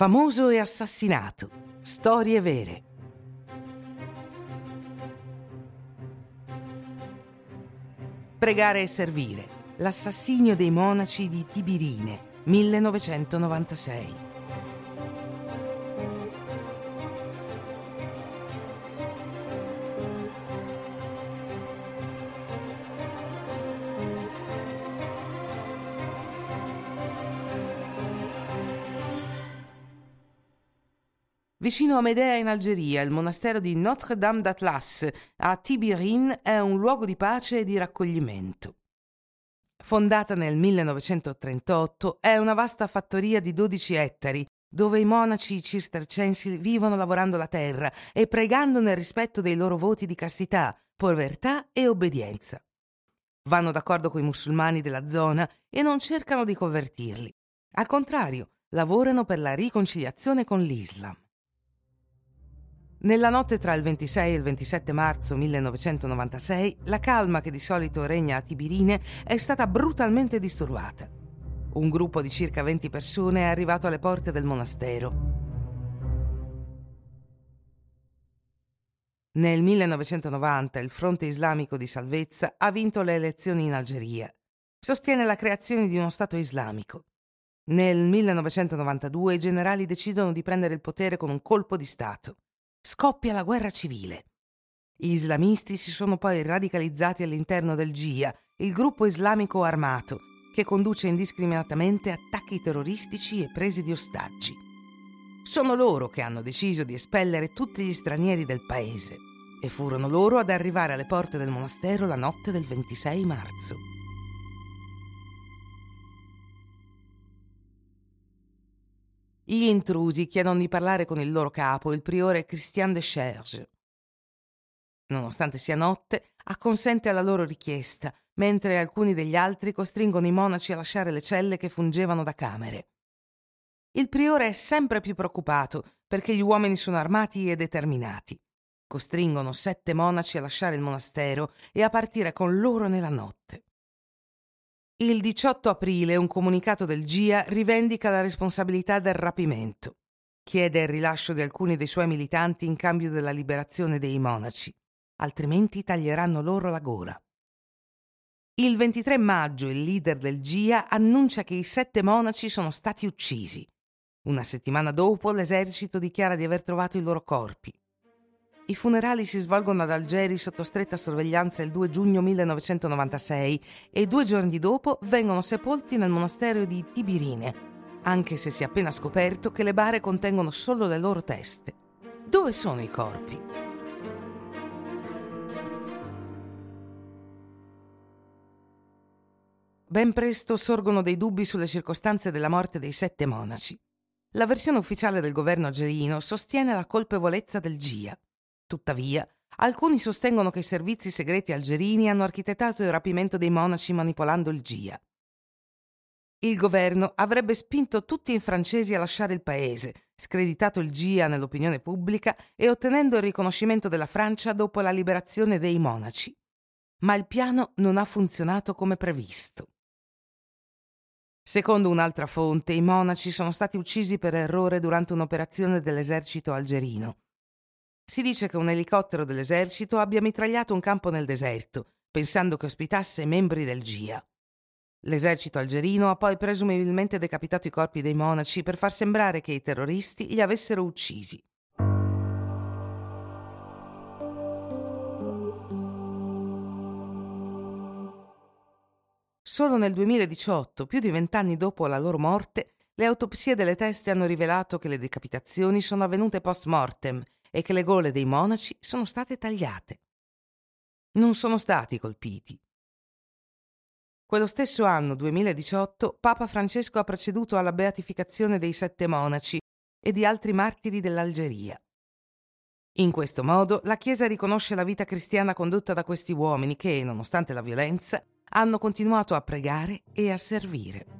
Famoso e assassinato. Storie vere. Pregare e servire. L'assassinio dei monaci di Tibirine, 1996. Vicino a Medea in Algeria, il monastero di Notre-Dame d'Atlas a Tibirin è un luogo di pace e di raccoglimento. Fondata nel 1938, è una vasta fattoria di 12 ettari dove i monaci cistercensi vivono lavorando la terra e pregando nel rispetto dei loro voti di castità, povertà e obbedienza. Vanno d'accordo con i musulmani della zona e non cercano di convertirli. Al contrario, lavorano per la riconciliazione con l'Islam. Nella notte tra il 26 e il 27 marzo 1996, la calma che di solito regna a Tibirine è stata brutalmente disturbata. Un gruppo di circa 20 persone è arrivato alle porte del monastero. Nel 1990 il Fronte Islamico di Salvezza ha vinto le elezioni in Algeria. Sostiene la creazione di uno Stato islamico. Nel 1992 i generali decidono di prendere il potere con un colpo di Stato scoppia la guerra civile. Gli islamisti si sono poi radicalizzati all'interno del GIA, il gruppo islamico armato, che conduce indiscriminatamente attacchi terroristici e prese di ostaggi. Sono loro che hanno deciso di espellere tutti gli stranieri del paese e furono loro ad arrivare alle porte del monastero la notte del 26 marzo. Gli intrusi chiedono di parlare con il loro capo, il priore Christian de Cherge. Nonostante sia notte, acconsente alla loro richiesta, mentre alcuni degli altri costringono i monaci a lasciare le celle che fungevano da camere. Il priore è sempre più preoccupato perché gli uomini sono armati e determinati. Costringono sette monaci a lasciare il monastero e a partire con loro nella notte. Il 18 aprile un comunicato del GIA rivendica la responsabilità del rapimento. Chiede il rilascio di alcuni dei suoi militanti in cambio della liberazione dei monaci, altrimenti taglieranno loro la gola. Il 23 maggio il leader del GIA annuncia che i sette monaci sono stati uccisi. Una settimana dopo l'esercito dichiara di aver trovato i loro corpi. I funerali si svolgono ad Algeri sotto stretta sorveglianza il 2 giugno 1996 e due giorni dopo vengono sepolti nel monastero di Tibirine, anche se si è appena scoperto che le bare contengono solo le loro teste. Dove sono i corpi? Ben presto sorgono dei dubbi sulle circostanze della morte dei sette monaci. La versione ufficiale del governo algerino sostiene la colpevolezza del GIA. Tuttavia, alcuni sostengono che i servizi segreti algerini hanno architettato il rapimento dei monaci manipolando il GIA. Il governo avrebbe spinto tutti i francesi a lasciare il paese, screditato il GIA nell'opinione pubblica e ottenendo il riconoscimento della Francia dopo la liberazione dei monaci. Ma il piano non ha funzionato come previsto. Secondo un'altra fonte, i monaci sono stati uccisi per errore durante un'operazione dell'esercito algerino. Si dice che un elicottero dell'esercito abbia mitragliato un campo nel deserto, pensando che ospitasse membri del GIA. L'esercito algerino ha poi presumibilmente decapitato i corpi dei monaci per far sembrare che i terroristi li avessero uccisi. Solo nel 2018, più di vent'anni dopo la loro morte, le autopsie delle teste hanno rivelato che le decapitazioni sono avvenute post mortem e che le gole dei monaci sono state tagliate. Non sono stati colpiti. Quello stesso anno, 2018, Papa Francesco ha proceduto alla beatificazione dei sette monaci e di altri martiri dell'Algeria. In questo modo la Chiesa riconosce la vita cristiana condotta da questi uomini che, nonostante la violenza, hanno continuato a pregare e a servire.